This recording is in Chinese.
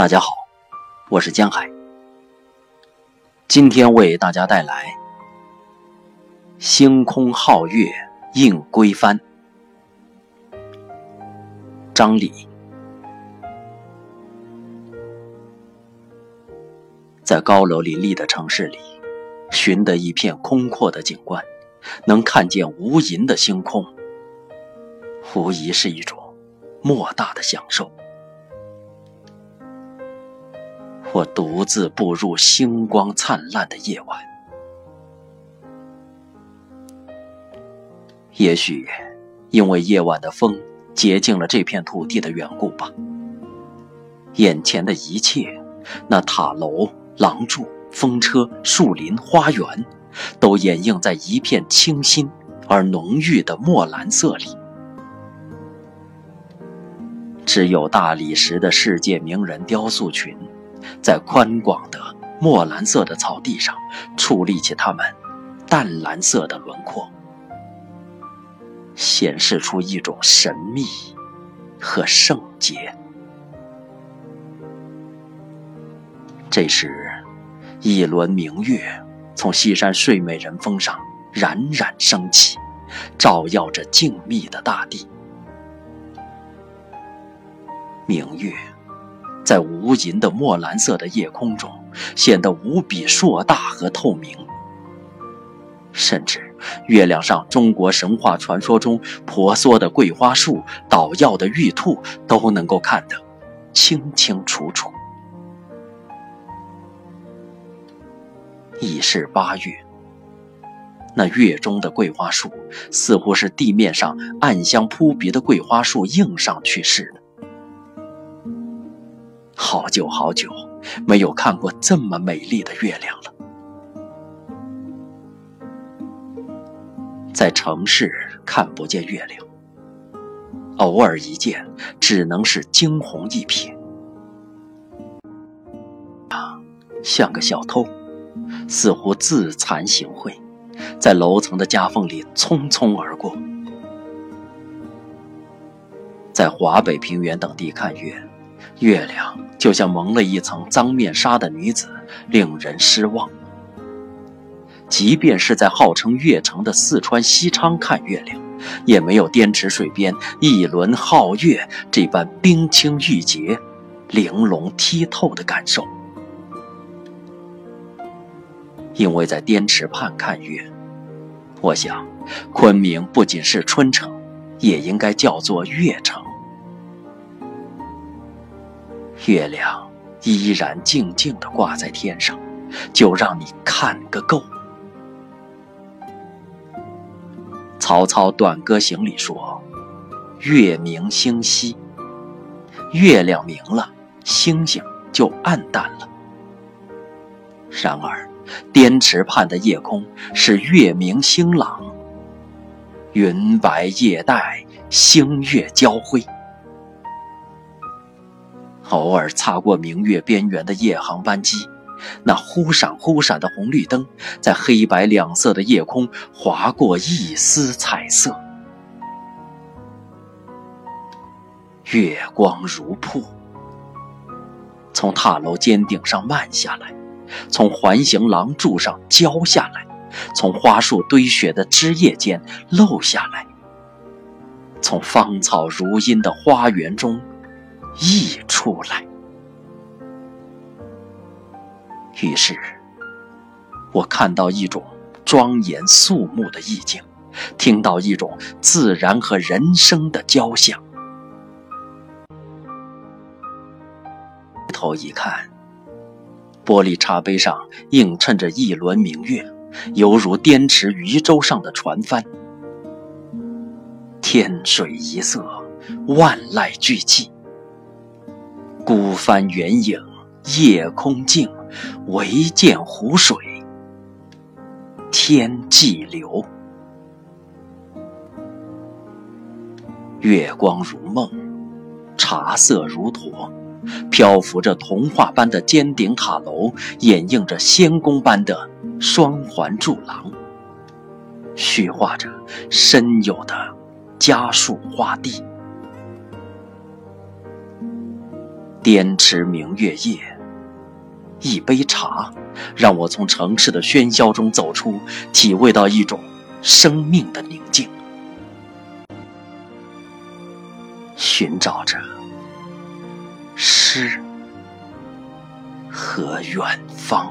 大家好，我是江海。今天为大家带来《星空皓月映归帆》。张礼在高楼林立的城市里，寻得一片空阔的景观，能看见无垠的星空，无疑是一种莫大的享受。我独自步入星光灿烂的夜晚，也许因为夜晚的风洁净了这片土地的缘故吧。眼前的一切，那塔楼、廊柱、风车、树林、花园，都掩映在一片清新而浓郁的墨蓝色里。只有大理石的世界名人雕塑群。在宽广的墨蓝色的草地上，矗立起它们淡蓝色的轮廓，显示出一种神秘和圣洁。这时，一轮明月从西山睡美人峰上冉冉升起，照耀着静谧的大地。明月。在无垠的墨蓝色的夜空中，显得无比硕大和透明。甚至月亮上中国神话传说中婆娑的桂花树、捣药的玉兔，都能够看得清清楚楚。已是八月，那月中的桂花树，似乎是地面上暗香扑鼻的桂花树映上去似的。好久好久没有看过这么美丽的月亮了。在城市看不见月亮，偶尔一见，只能是惊鸿一瞥。啊，像个小偷，似乎自惭形秽，在楼层的夹缝里匆匆而过。在华北平原等地看月。月亮就像蒙了一层脏面纱的女子，令人失望。即便是在号称月城的四川西昌看月亮，也没有滇池水边一轮皓月这般冰清玉洁、玲珑剔透的感受。因为在滇池畔看月，我想，昆明不仅是春城，也应该叫做月城。月亮依然静静地挂在天上，就让你看个够。曹操《短歌行》里说：“月明星稀，月亮明了，星星就暗淡了。”然而，滇池畔的夜空是月明星朗，云白夜带，星月交辉。偶尔擦过明月边缘的夜航班机，那忽闪忽闪的红绿灯，在黑白两色的夜空划过一丝彩色。月光如瀑，从塔楼尖顶上漫下来，从环形廊柱上浇下来，从花树堆雪的枝叶间漏下来，从芳草如茵的花园中。溢出来。于是，我看到一种庄严肃穆的意境，听到一种自然和人生的交响。回头一看，玻璃茶杯上映衬着一轮明月，犹如滇池渔舟上的船帆。天水一色，万籁俱寂。孤帆远影夜空静，唯见湖水天际流。月光如梦，茶色如驼，漂浮着童话般的尖顶塔楼，掩映着仙宫般的双环柱廊，虚化着深有的家树花地。滇池明月夜，一杯茶，让我从城市的喧嚣中走出，体味到一种生命的宁静，寻找着诗和远方。